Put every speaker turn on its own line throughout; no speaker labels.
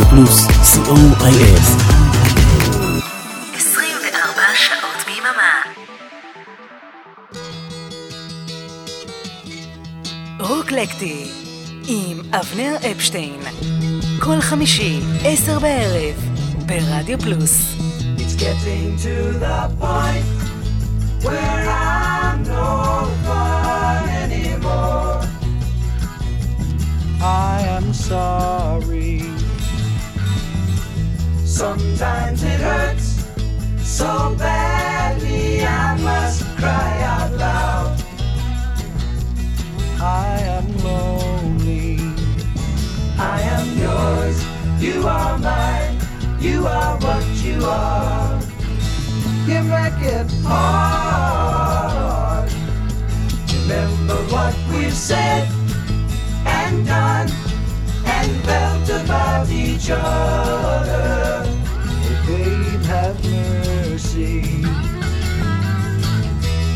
רדיו פלוס, co.il
24 שעות ביממה. רוקלקטי עם אבנר אפשטיין. כל חמישי, עשר בערב, ברדיו פלוס.
It's getting to the point where I'm no fun anymore. I am sorry. Sometimes it hurts so badly I must cry out loud. I am lonely. I am yours. You are mine. You are what you are. You make it hard. Remember what we've said and done and felt about each other. Oh, babe, have mercy.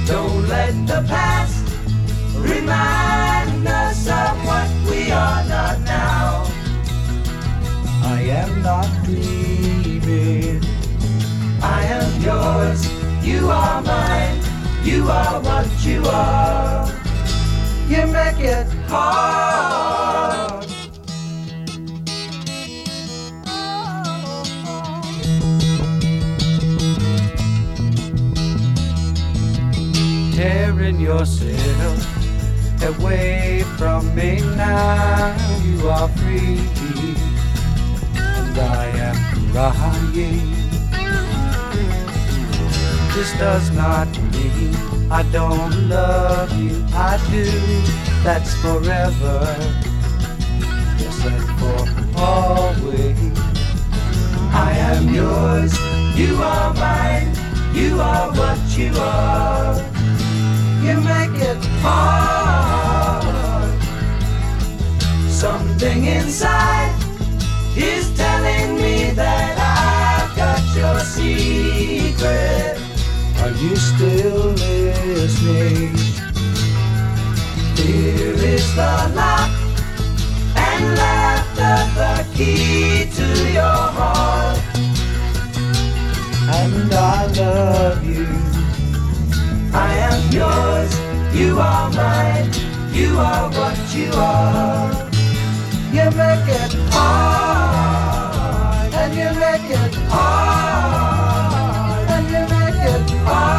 Don't let the past remind us of what we are not now. I am not dreaming. I am yours. You are mine. You are what you are. You make it hard. Tearing yourself away from me now. You are free, and I am crying. This does not mean I don't love you. I do. That's forever. Yes, and for always. I am yours. You are mine. You are what you are. You make it hard. Something inside is telling me that I've got your secret. Are you still listening? Here is the lock and laughter, the key to your heart. And I love you. I am yours. You are mine. You are what you are. You make it hard, and you make it hard, and you make it hard,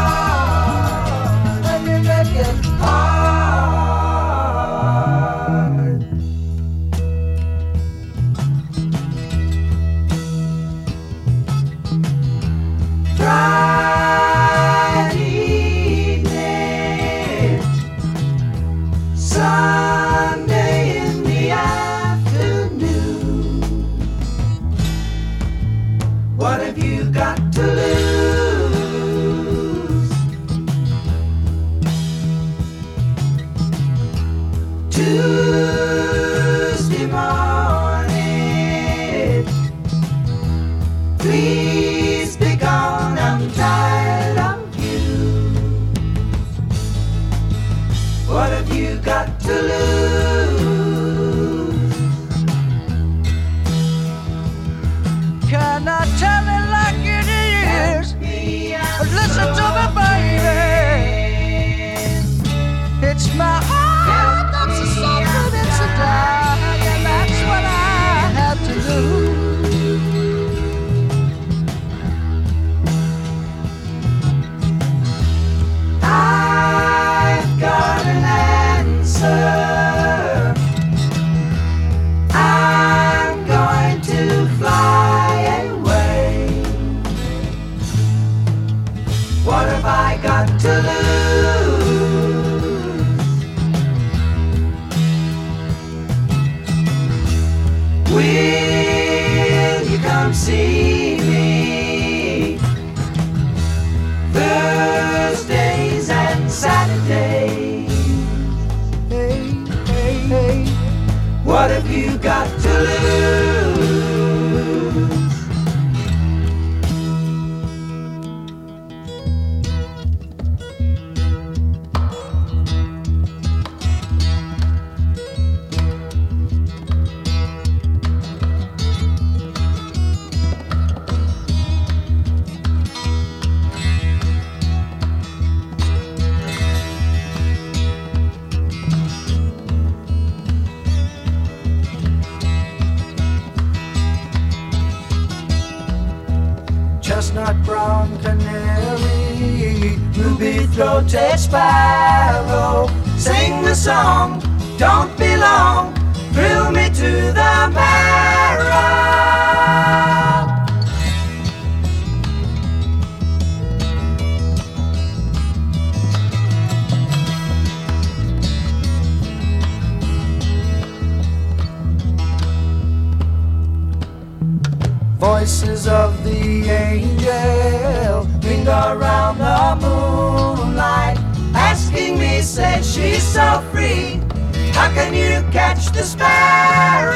How can you catch the sparrow?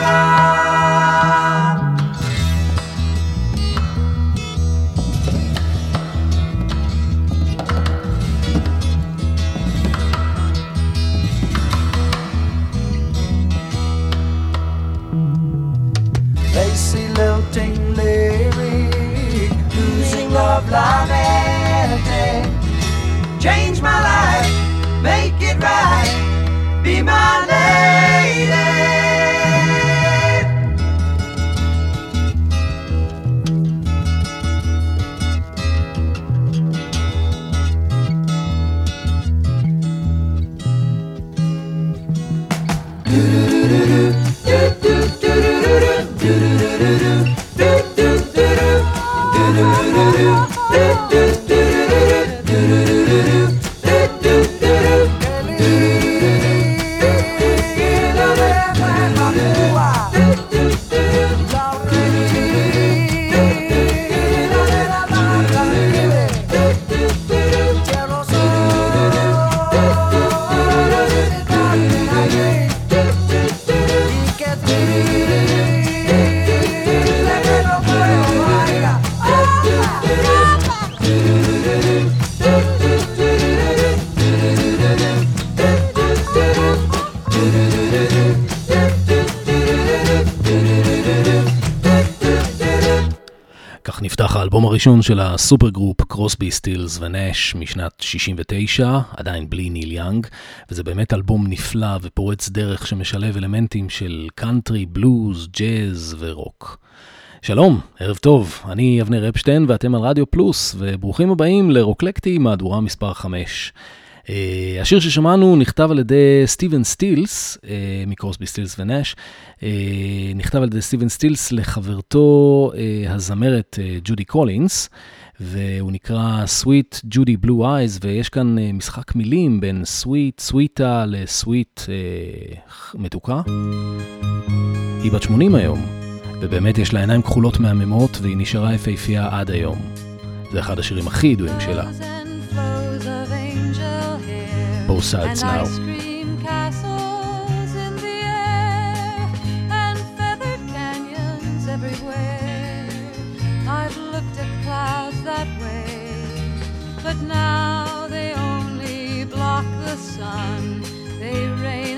Lacy lilting lyric, losing love lamenting. Change my life, make it right, be my lady.
הראשון של ה supergroup קרוסבי סטילס ונש משנת 69, עדיין בלי ניל יאנג, וזה באמת אלבום נפלא ופורץ דרך שמשלב אלמנטים של קאנטרי, בלוז, ג'אז ורוק. שלום, ערב טוב, אני אבנר אפשטיין ואתם על רדיו פלוס, וברוכים הבאים לרוקלקטי, מהדורה מספר 5. אה, השיר ששמענו נכתב על ידי סטיבן סטילס, אה, מקרוסבי סטילס ונש, אה, נכתב על ידי סטיבן סטילס לחברתו הזמרת ג'ודי קולינס, והוא נקרא Suite: Judy Blue Eyes, ויש כאן משחק מילים בין suite, סוויטה ל sweet מתוקה. היא בת 80 היום, ובאמת יש לה עיניים כחולות מהממות, והיא נשארה יפהפייה עד היום. זה אחד השירים הכי ידועים שלה.
Clouds that way, but now they only block the sun. They rain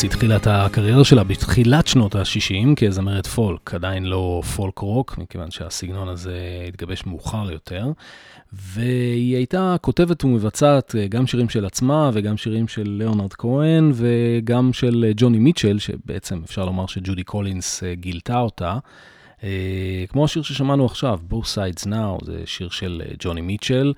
קולינס התחילה את הקריירה שלה בתחילת שנות ה-60 כזמרת פולק, עדיין לא פולק רוק, מכיוון שהסגנון הזה התגבש מאוחר יותר. והיא הייתה כותבת ומבצעת אה, גם שירים של עצמה וגם שירים של ליאונרד כהן וגם של אה, ג'וני מיטשל, שבעצם אפשר לומר שג'ודי קולינס אה, גילתה אותה. כמו השיר ששמענו עכשיו, Both Sides Now, זה שיר של ג'וני מיטשל.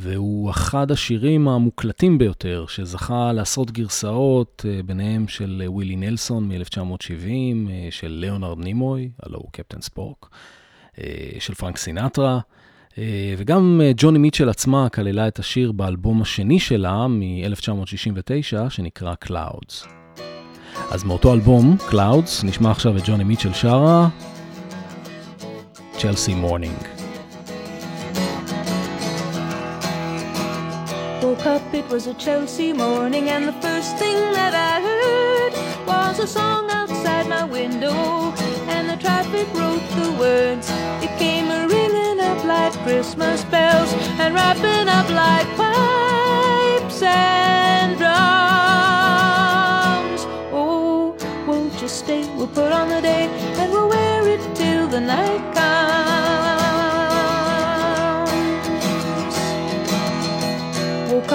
והוא אחד השירים המוקלטים ביותר, שזכה לעשרות גרסאות, אה, ביניהם של אה, ווילי נלסון מ-1970, אה, של ליאונרד נימוי, הלוא הוא קפטן ספוק, של פרנק סינטרה, וגם ג'וני מיטשל עצמה כללה את השיר באלבום השני שלה מ-1969, שנקרא Clouds. אז מאותו אלבום, Clouds, נשמע עכשיו את ג'וני מיטשל שרה, Chelsea Morning.
Woke up, it was a Chelsea morning, and the first thing that I heard was a song outside my window, and the traffic wrote the words. It came a ringing up like Christmas bells, and wrapping up like pipes and drums. Oh, won't you stay? We'll put on the day, and we'll wear it till the night comes.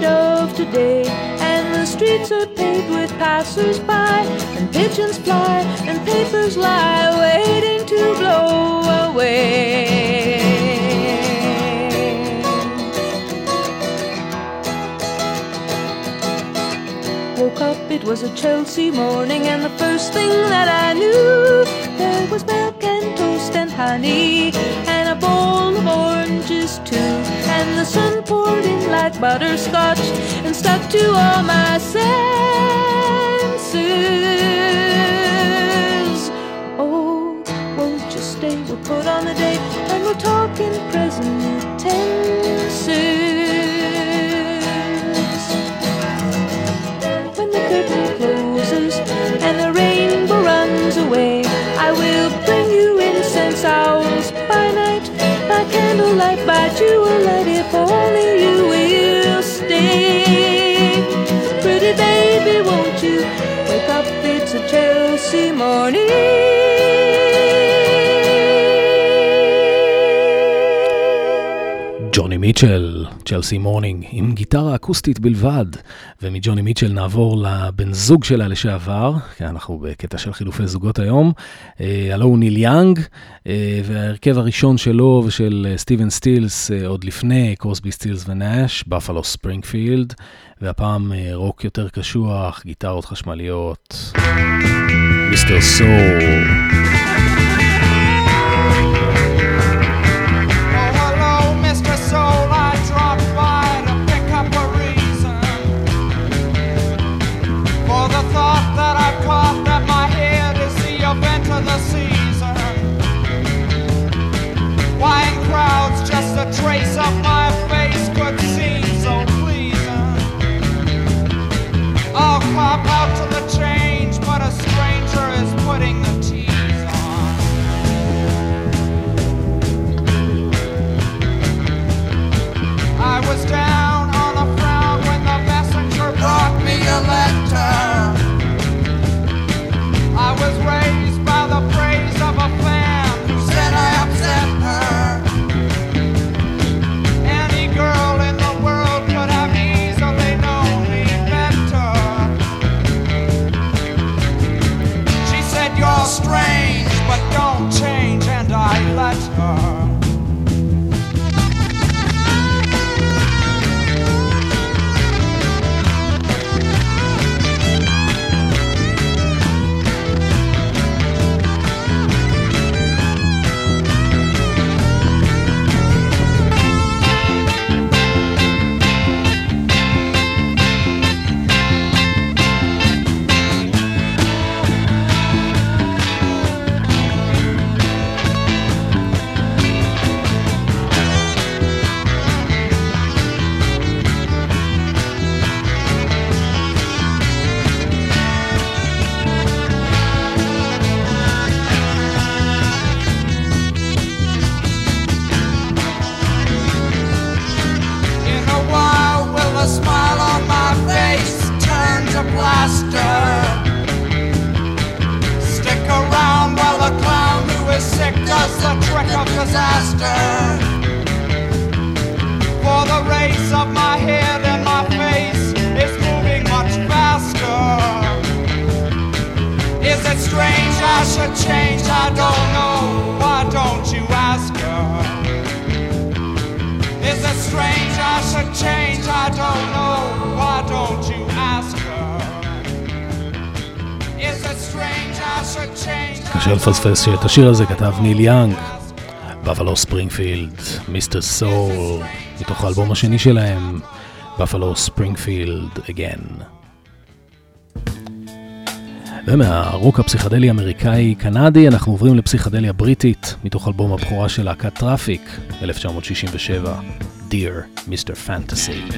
Portrait of today, and the streets are paved with passers-by, and pigeons fly, and papers lie waiting to blow away. Woke up, it was a Chelsea morning, and the first thing that I knew, there was milk and toast and honey, oranges too. And the sun poured in like butterscotch and stuck to all my senses. Oh, won't you stay? We'll put on the day, and we'll talk in present tenses. When the curtain candlelight, by jewellight, if only you will stay. Pretty baby, won't you wake up? It's a Chelsea morning.
מיטשל, Chelsea Morning, עם גיטרה אקוסטית בלבד. ומג'וני מיטשל נעבור לבן זוג שלה לשעבר, כי אנחנו בקטע של חילופי זוגות היום. אה, הלא הוא ניל יאנג, אה, וההרכב הראשון שלו ושל אה, סטיבן סטילס, עוד לפני קרוסבי סטילס ונאש, בפלו ספרינגפילד, והפעם רוק יותר קשוח, גיטרות חשמליות.
Mr. Soul.
שאת השיר הזה כתב ניל יאנג, בפלו ספרינגפילד, Mr. Soul, מתוך האלבום השני שלהם, Buffalo Springfield Again. ומהרוק הפסיכדלי האמריקאי קנדי אנחנו עוברים לפסיכדליה בריטית, מתוך אלבום הבכורה של להקת טראפיק, 1967, Dear Mr. Fantasy.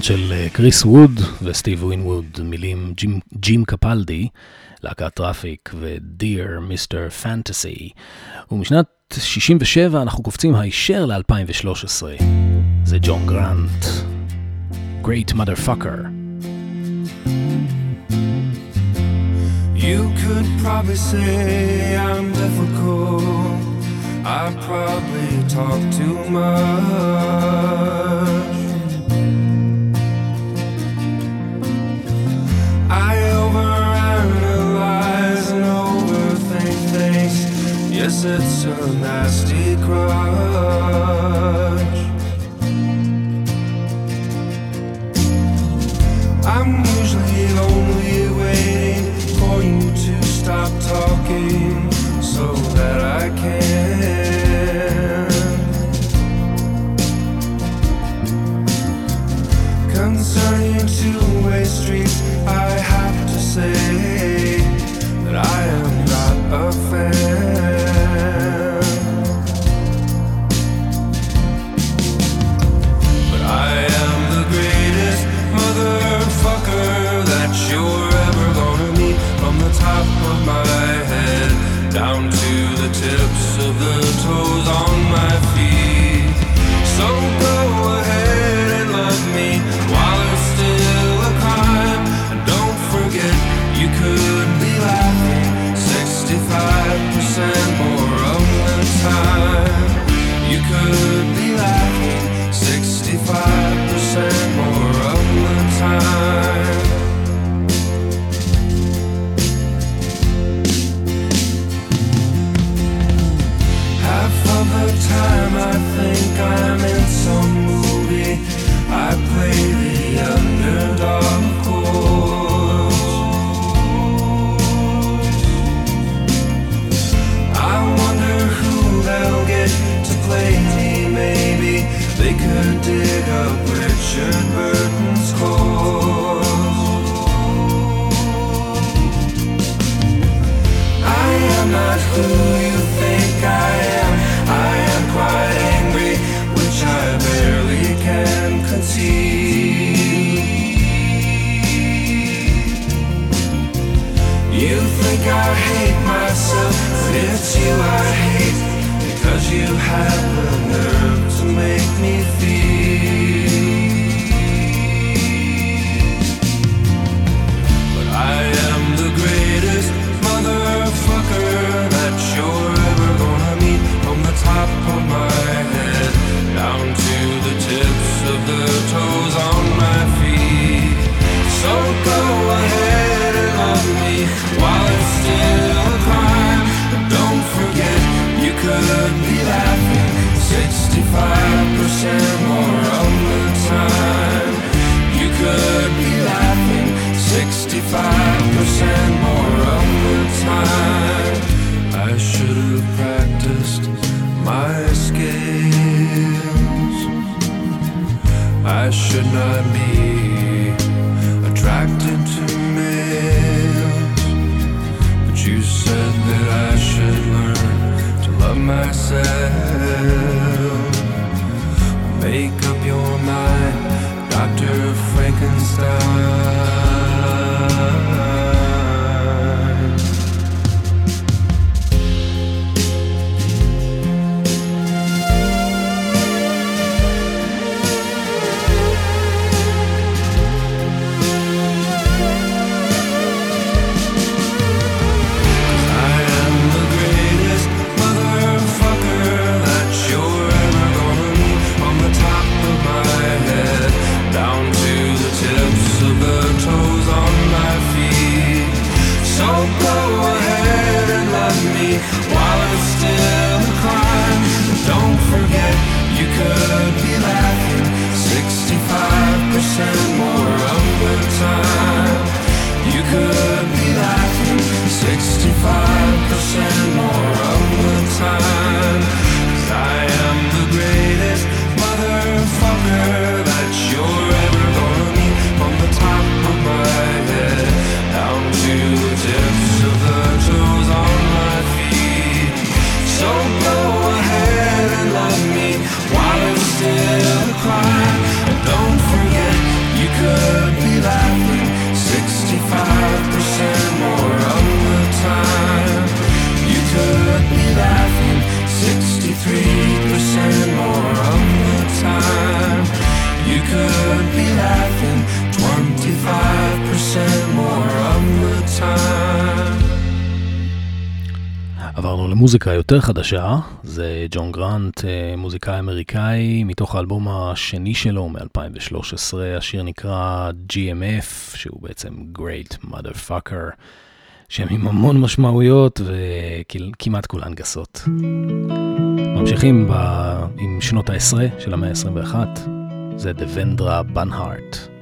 מיוחד של אה, קריס ווד וסטיב ווינווד, מילים ג'ים, ג'ים קפלדי, להקת טראפיק ו-Dear Mr. Fantasy. ומשנת 67 אנחנו קופצים הישר ל-2013. זה ג'ון גרנט, Greatest Motherfucker.
You could probably say I'm difficult I probably talk too much I overanalyze and overthink things. Yes, it's a nasty crush. I'm usually only waiting for you to stop talking so that I can.
למוזיקה יותר חדשה, זה ג'ון גרנט, אה, מוזיקאי אמריקאי, מתוך האלבום השני שלו מ-2013, השיר נקרא GMF, שהוא בעצם Great Motherfucker, שם עם המון משמעויות וכמעט כולן גסות. ממשיכים ב... עם שנות העשרה של המאה ה-21, זה דוונדרה בנהארט.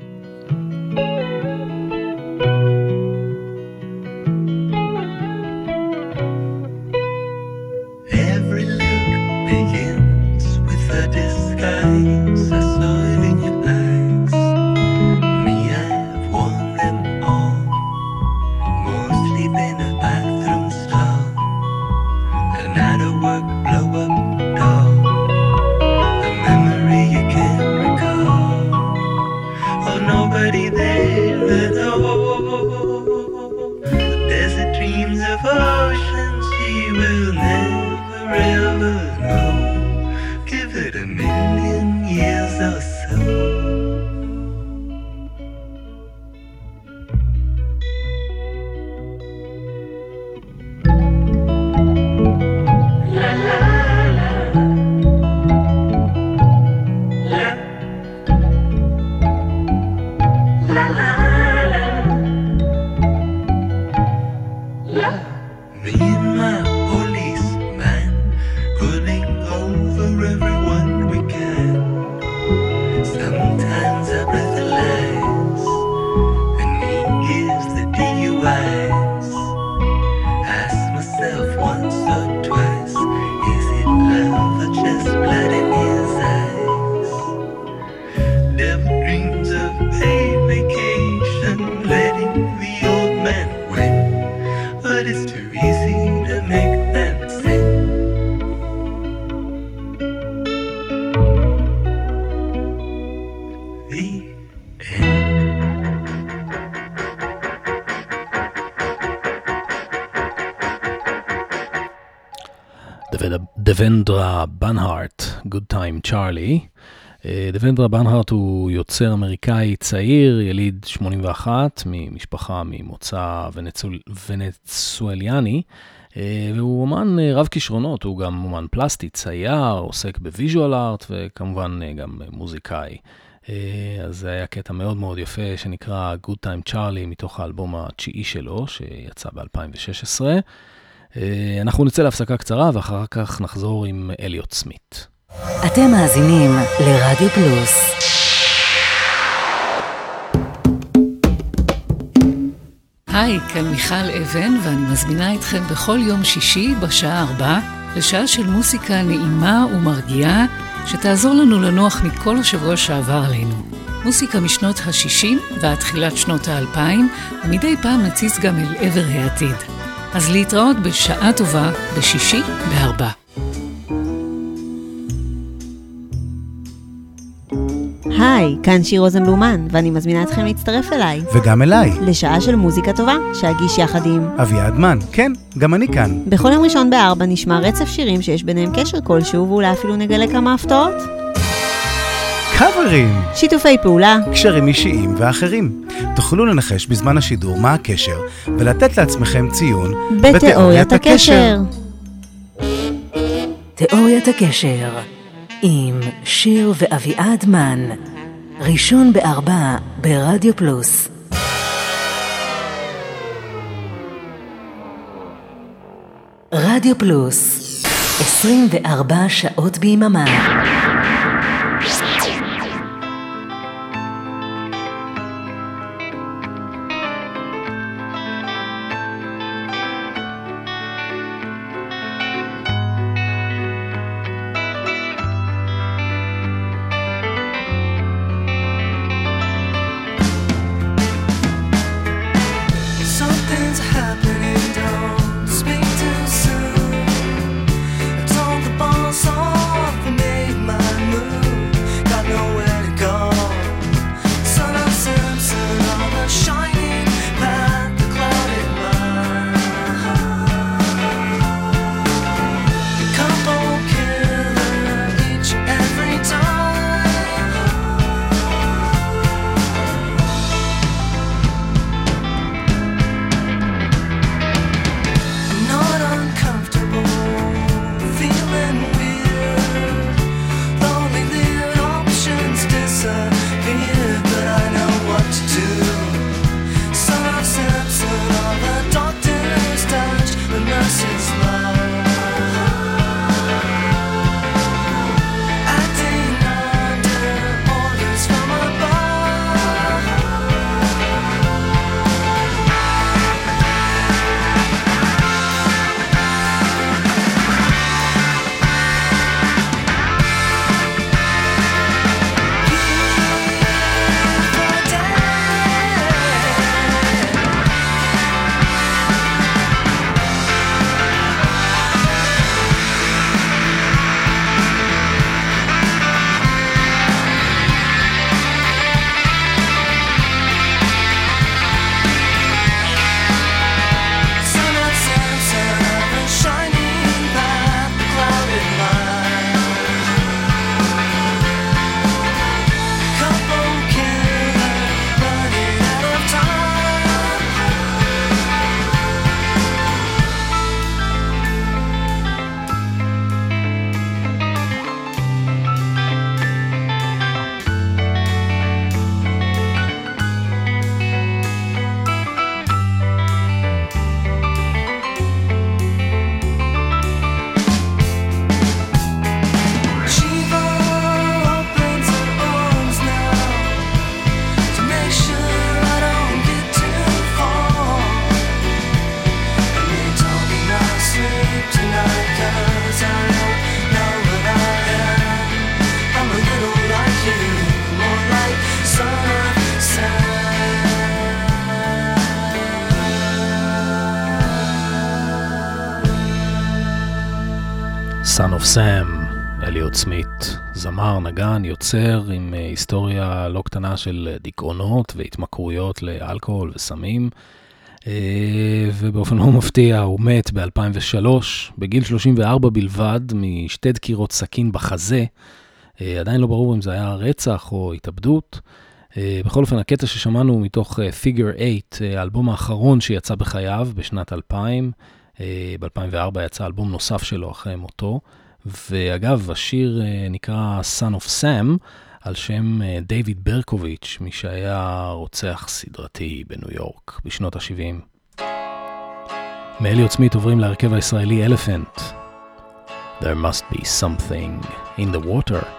ישראלי. אה, דבנדרה בנהארט הוא יוצר אמריקאי צעיר, יליד 81, ממשפחה ממוצא ונצואליאני, אה, והוא אומן אה, רב כישרונות, הוא גם אומן פלסטי, צייר, עוסק ב visual art וכמובן גם מוזיקאי. אז זה היה קטע מאוד מאוד יפה שנקרא Good Time Charlie מתוך האלבום התשיעי שלו, שיצא ב-2016. אנחנו נצא להפסקה קצרה ואחר כך נחזור עם אליוט סמית.
אתם מאזינים לרדיו פלוס.
היי, כאן מיכל אבן, ואני מזמינה אתכם בכל יום שישי בשעה ארבע לשעה של מוסיקה נעימה ומרגיעה, שתעזור לנו לנוח מכל השבוע שעבר עלינו. מוסיקה משנות ה-60 ועד תחילת שנות ה-2000, ומדי פעם נציץ גם אל עבר העתיד. אז להתראות בשעה טובה בשישי בארבע.
היי, כאן שיר רוזנבלומן, ואני מזמינה אתכם להצטרף אליי.
וגם אליי.
לשעה של מוזיקה טובה, שאגיש יחד עם...
אביעד מן, כן, גם אני כאן.
בכל יום ראשון בארבע נשמע רצף שירים שיש ביניהם קשר כלשהו, ואולי אפילו נגלה כמה הפתעות.
קאברים!
שיתופי פעולה.
קשרים אישיים ואחרים. תוכלו לנחש בזמן השידור מה הקשר, ולתת לעצמכם ציון
בתיאוריית הקשר.
תיאוריית הקשר עם שיר ואביעד מן ראשון בארבע ברדיו פלוס. רדיו פלוס 24 שעות ביממה
נגן, יוצר עם אה, היסטוריה לא קטנה של דיכאונות והתמכרויות לאלכוהול וסמים. אה, ובאופן לא מפתיע הוא מת ב-2003, בגיל 34 בלבד, משתי דקירות סכין בחזה. אה, עדיין לא ברור אם זה היה רצח או התאבדות. בכל אופן, הקטע ששמענו הוא מתוך Figure 8, אה, האלבום האחרון שיצא בחייו בשנת 2000. אה, ב-2004 יצא אלבום נוסף שלו אחרי מותו. ואגב, השיר אה, נקרא Son of Sam, על שם אה, דיוויד ברקוביץ', מי שהיה רוצח סדרתי בניו יורק בשנות ה-70. מאליוט סמית עוברים להרכב הישראלי אלפנט. There must be something in the water.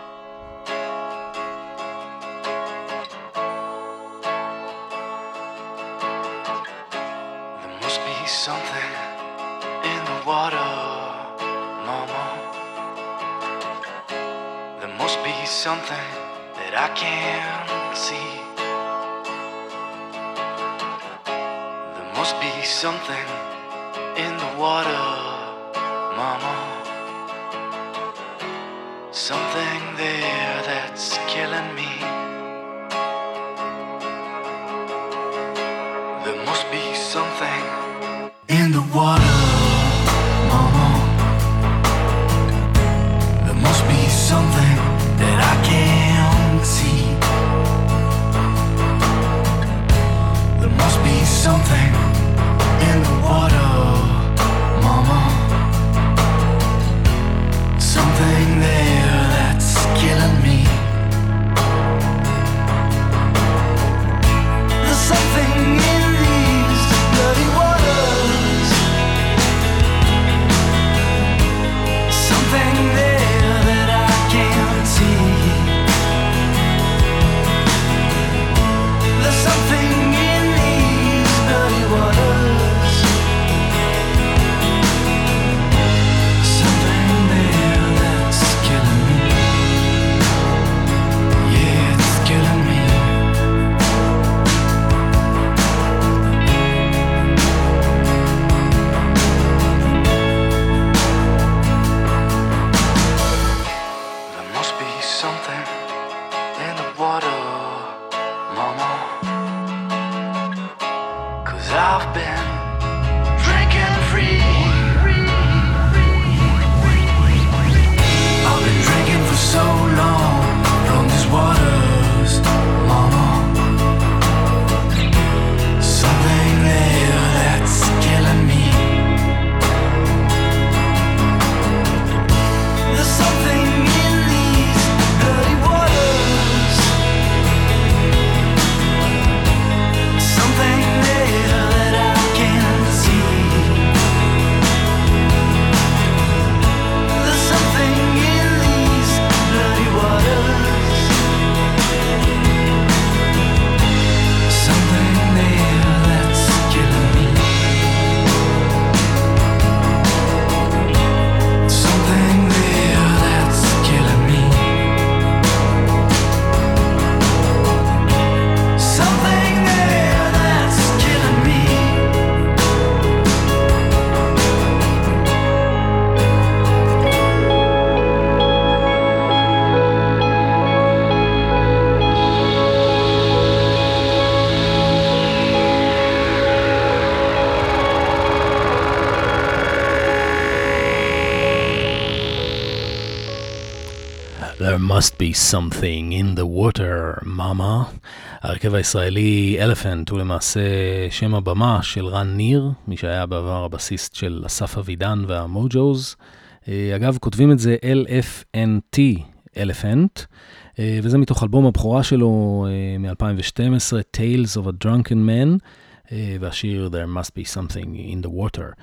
I've been.
must be something in the water, mama. הרכב הישראלי אלפנט הוא למעשה שם הבמה של רן ניר, מי שהיה בעבר הבסיסט של אסף אבידן והמוג'וז. אה, אגב, כותבים את זה LFNT, אלפנט, אה, וזה מתוך אלבום הבכורה שלו אה, מ-2012, Tales of a Drunken Man, והשיר There must be something in the water.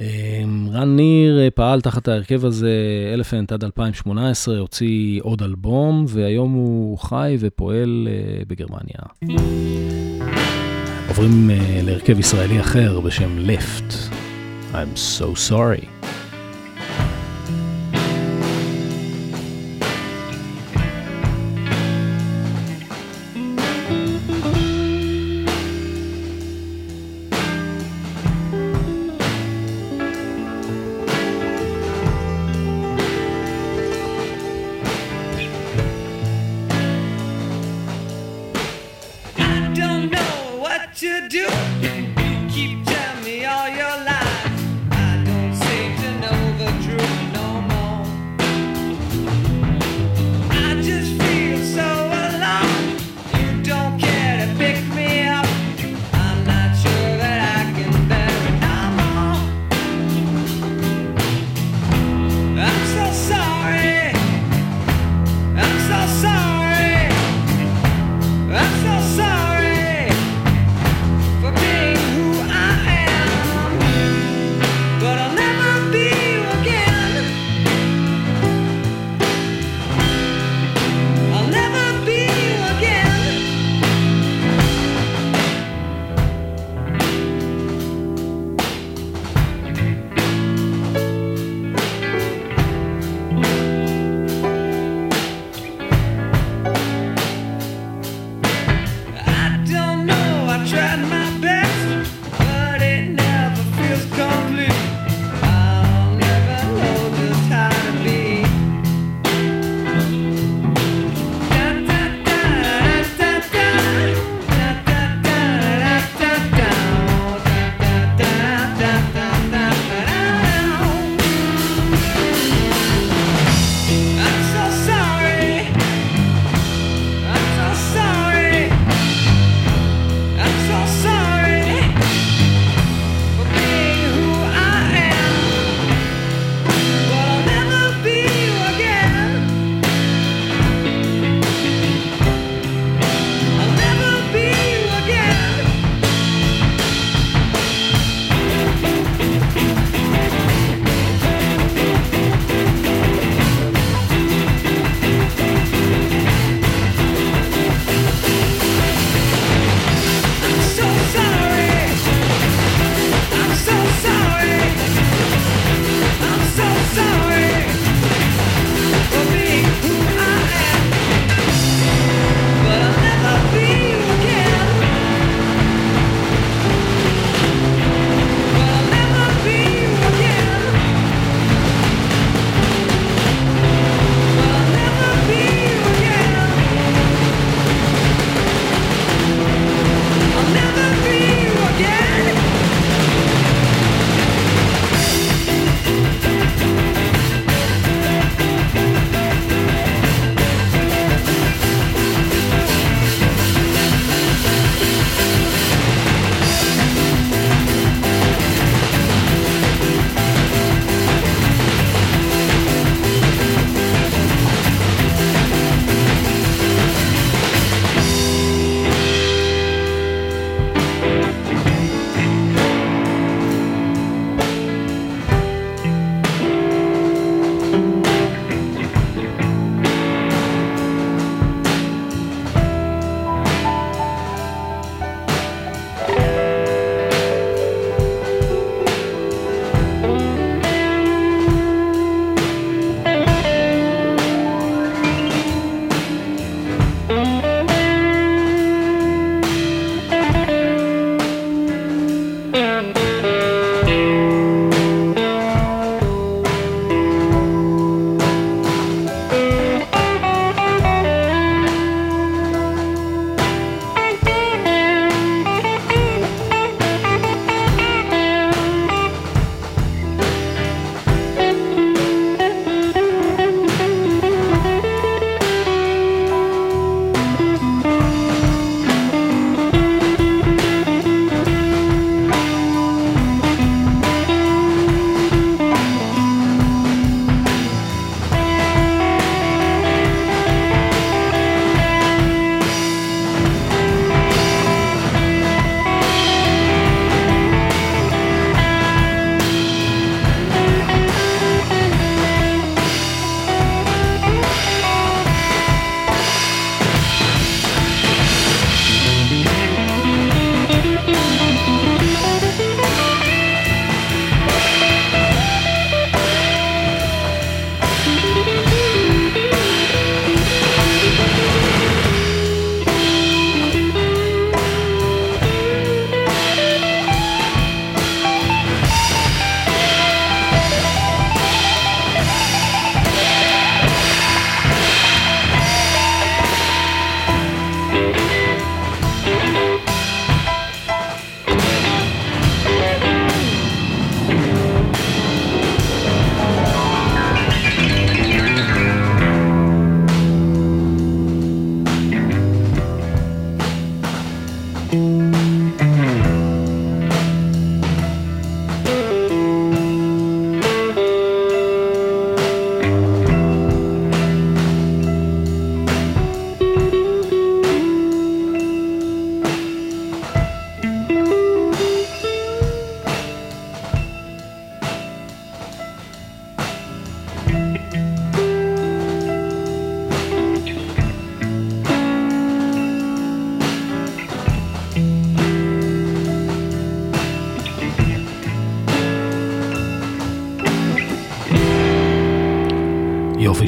אמ, רן ניר אה, פעל תחת ההרכב הזה אלפנט עד 2018, הוציא עוד אלבום, והיום הוא חי ופועל אה, בגרמניה. עוברים אה, להרכב ישראלי אחר בשם לפט. I'm so sorry.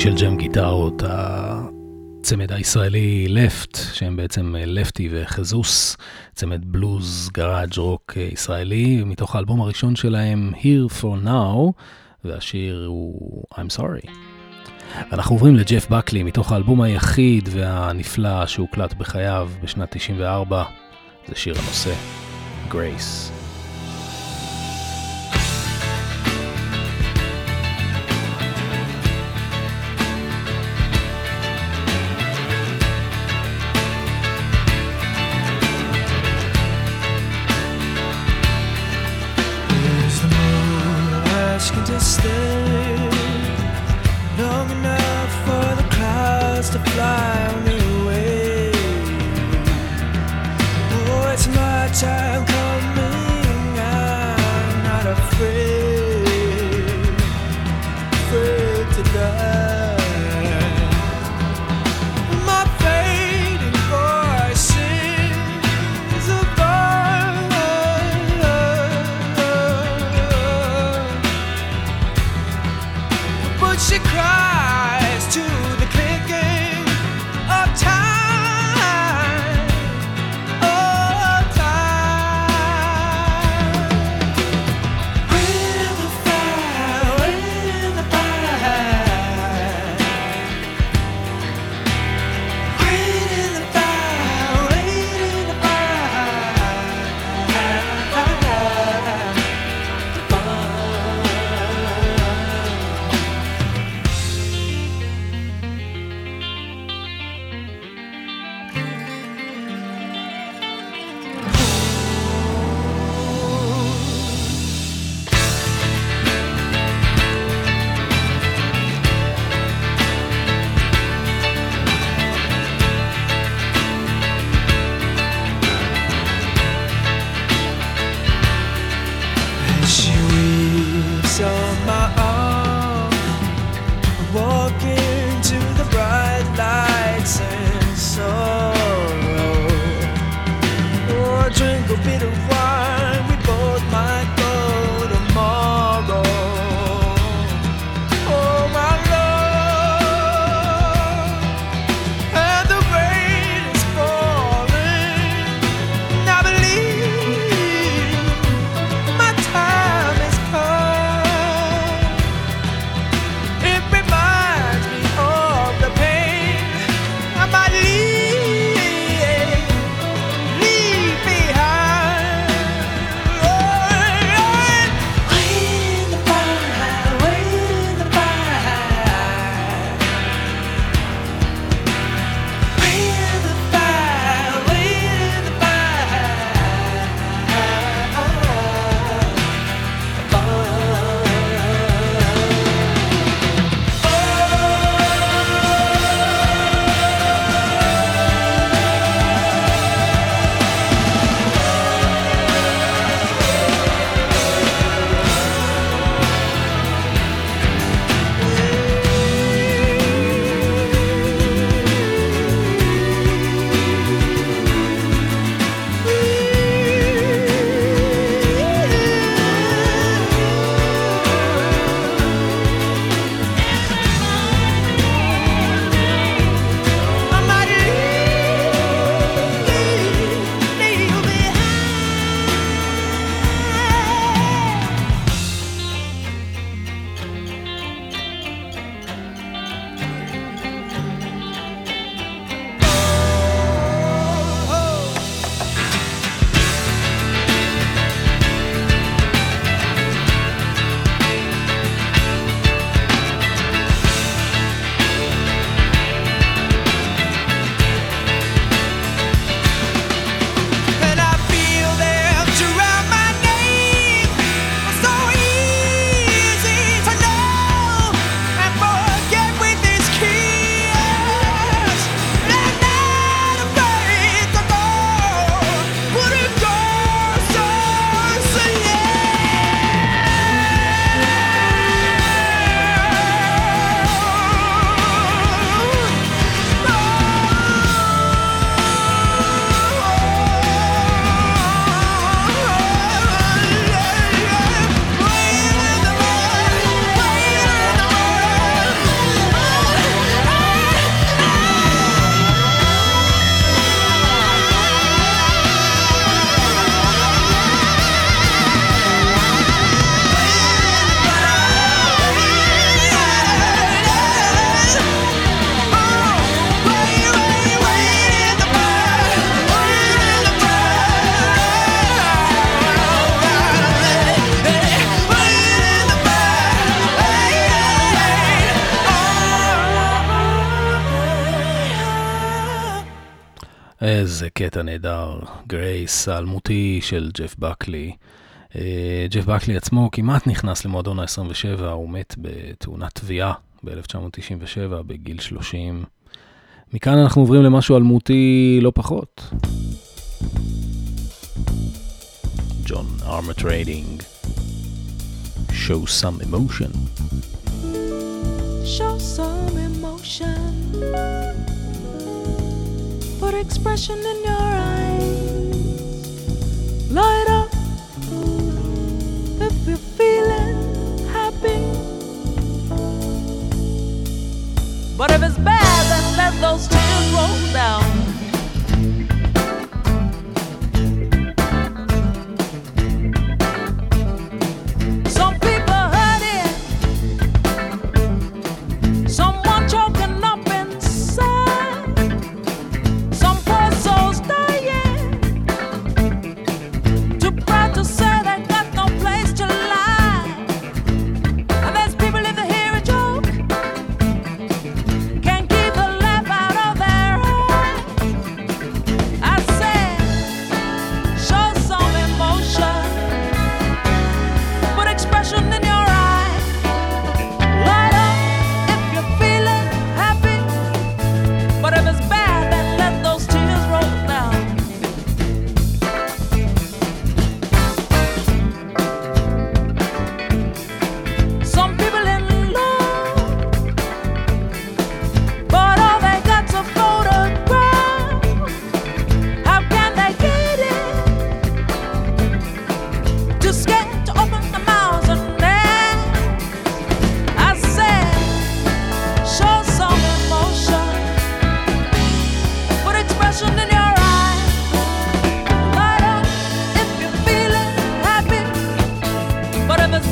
של ג'ם גיטרות, הצמד הישראלי לפט, שהם בעצם אה, לפטי וחזוס, צמד בלוז, גראג' רוק אה, ישראלי, מתוך האלבום הראשון שלהם, Here for Now, והשיר הוא I'm Sorry. אנחנו עוברים לג'ף בקלי, מתוך האלבום היחיד והנפלא שהוקלט בחייו בשנת 94, זה שיר הנושא, Grace.
איזה קטע נהדר, Grace האלמותי של ג'ף בקלי. אה, ג'ף בקלי עצמו כמעט נכנס למועדון ה-27, הוא מת בתאונת טביעה ב-1997 בגיל 30. מכאן אנחנו עוברים למשהו אלמותי לא פחות. ג'ואן ארמטריידינג. Show some emotion.
Show some emotion. Put expression in your eyes. Light up if you're feeling happy. But if it's bad, then let those tears roll down.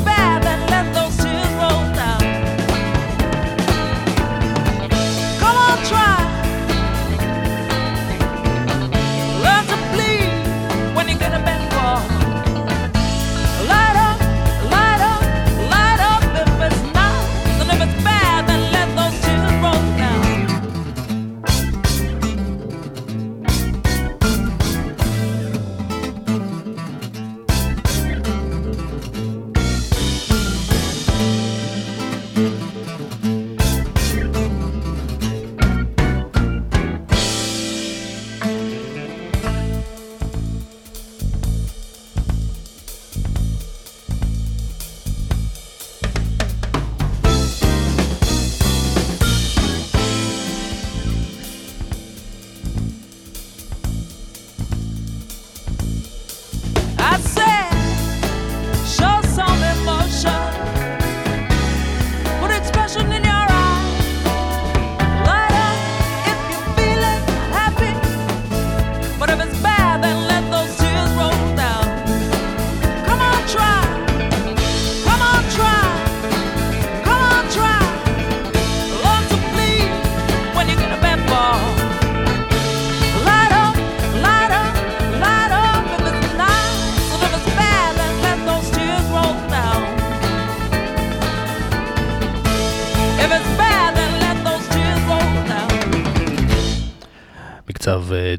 back.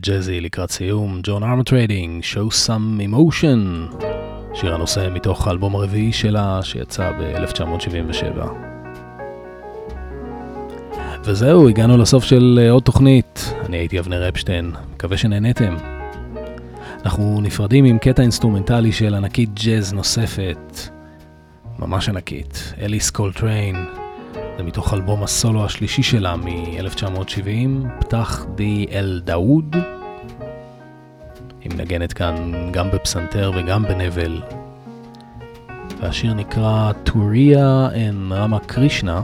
ג'אזי לקראת סיום, ג'ואן ארמטריידינג, Show Some Emotion, שיר הנושא מתוך האלבום הרביעי שלה שיצא ב-1977. וזהו, הגענו לסוף של אה, עוד תוכנית. אני הייתי אבנר אפשטיין, מקווה שנהניתם. אנחנו נפרדים עם קטע אינסטרומנטלי של ענקית ג'אז נוספת, ממש ענקית, אליס קולטריין. זה מתוך אלבום הסולו השלישי שלה מ-1970, Ptah, the El Daoud. היא מנגנת כאן גם בפסנתר וגם בנבל. והשיר נקרא טוריה אנ רמה קרישנה.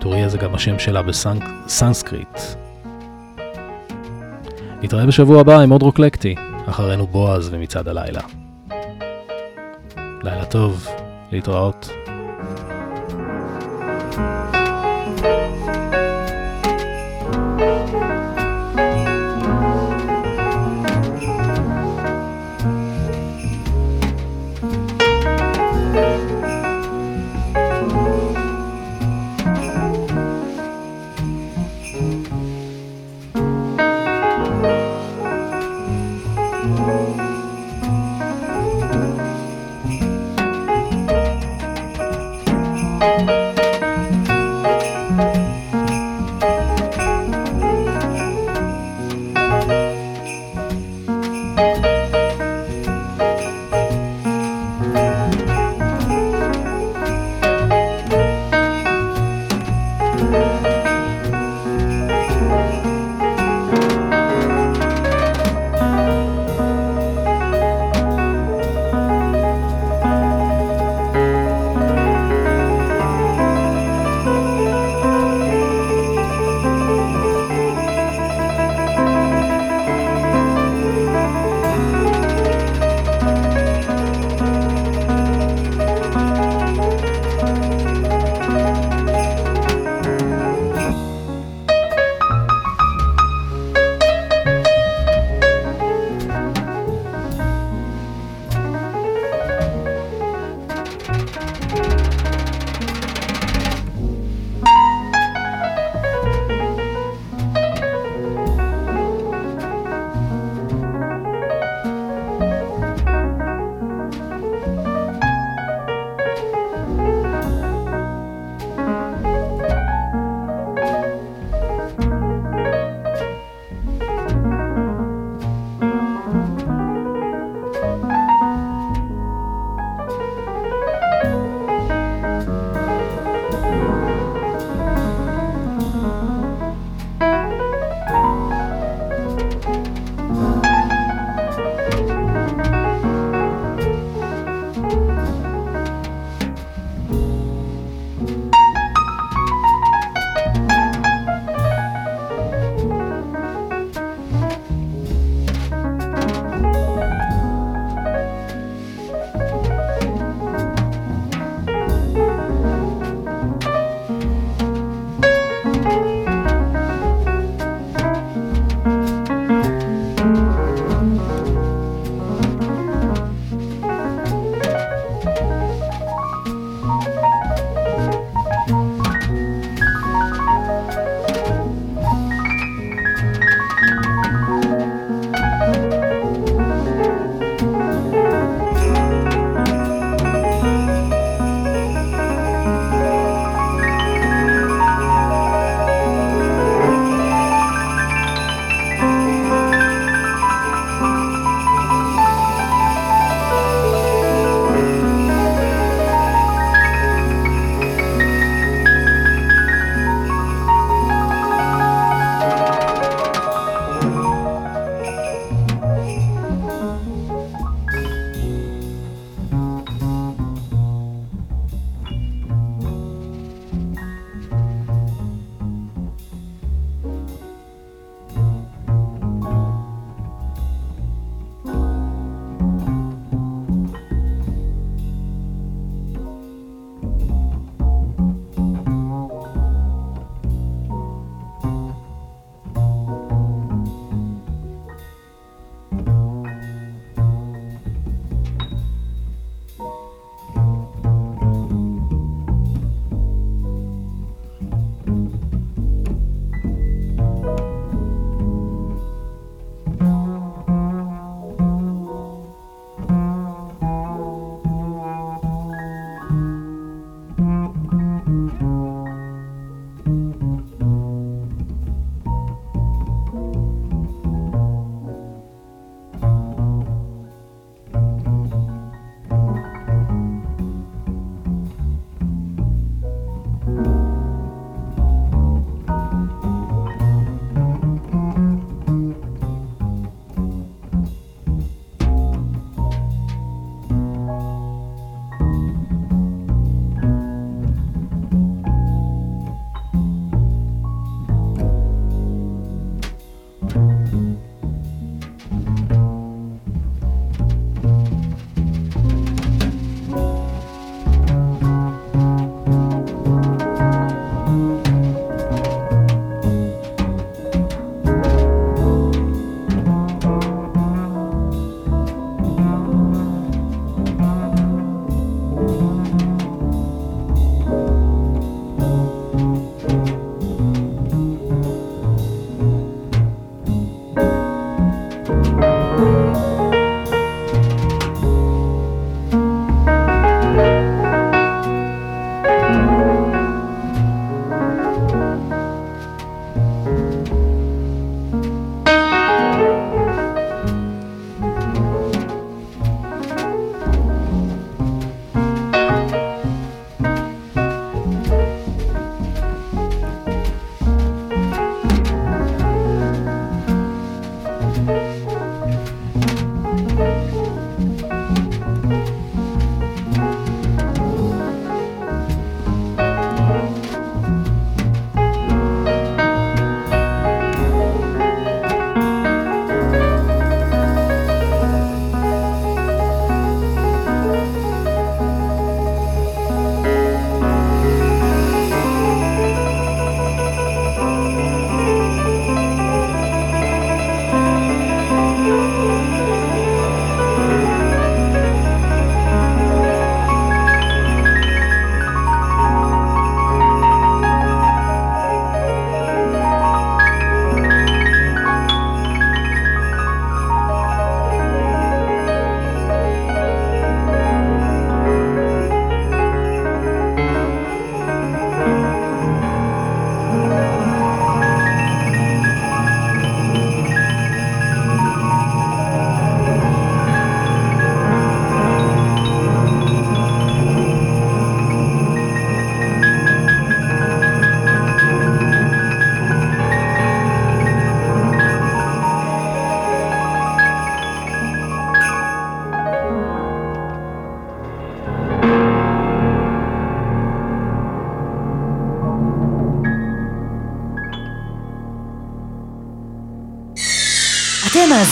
טוריה זה גם השם שלה בסנסקריט. נתראה בשבוע הבא עם עוד רוקלקטי, אחרינו בועז ומצעד הלילה. לילה טוב, להתראות.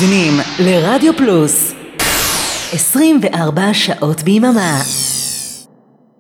מאזינים לרדיו פלוס. 24 שעות ביממה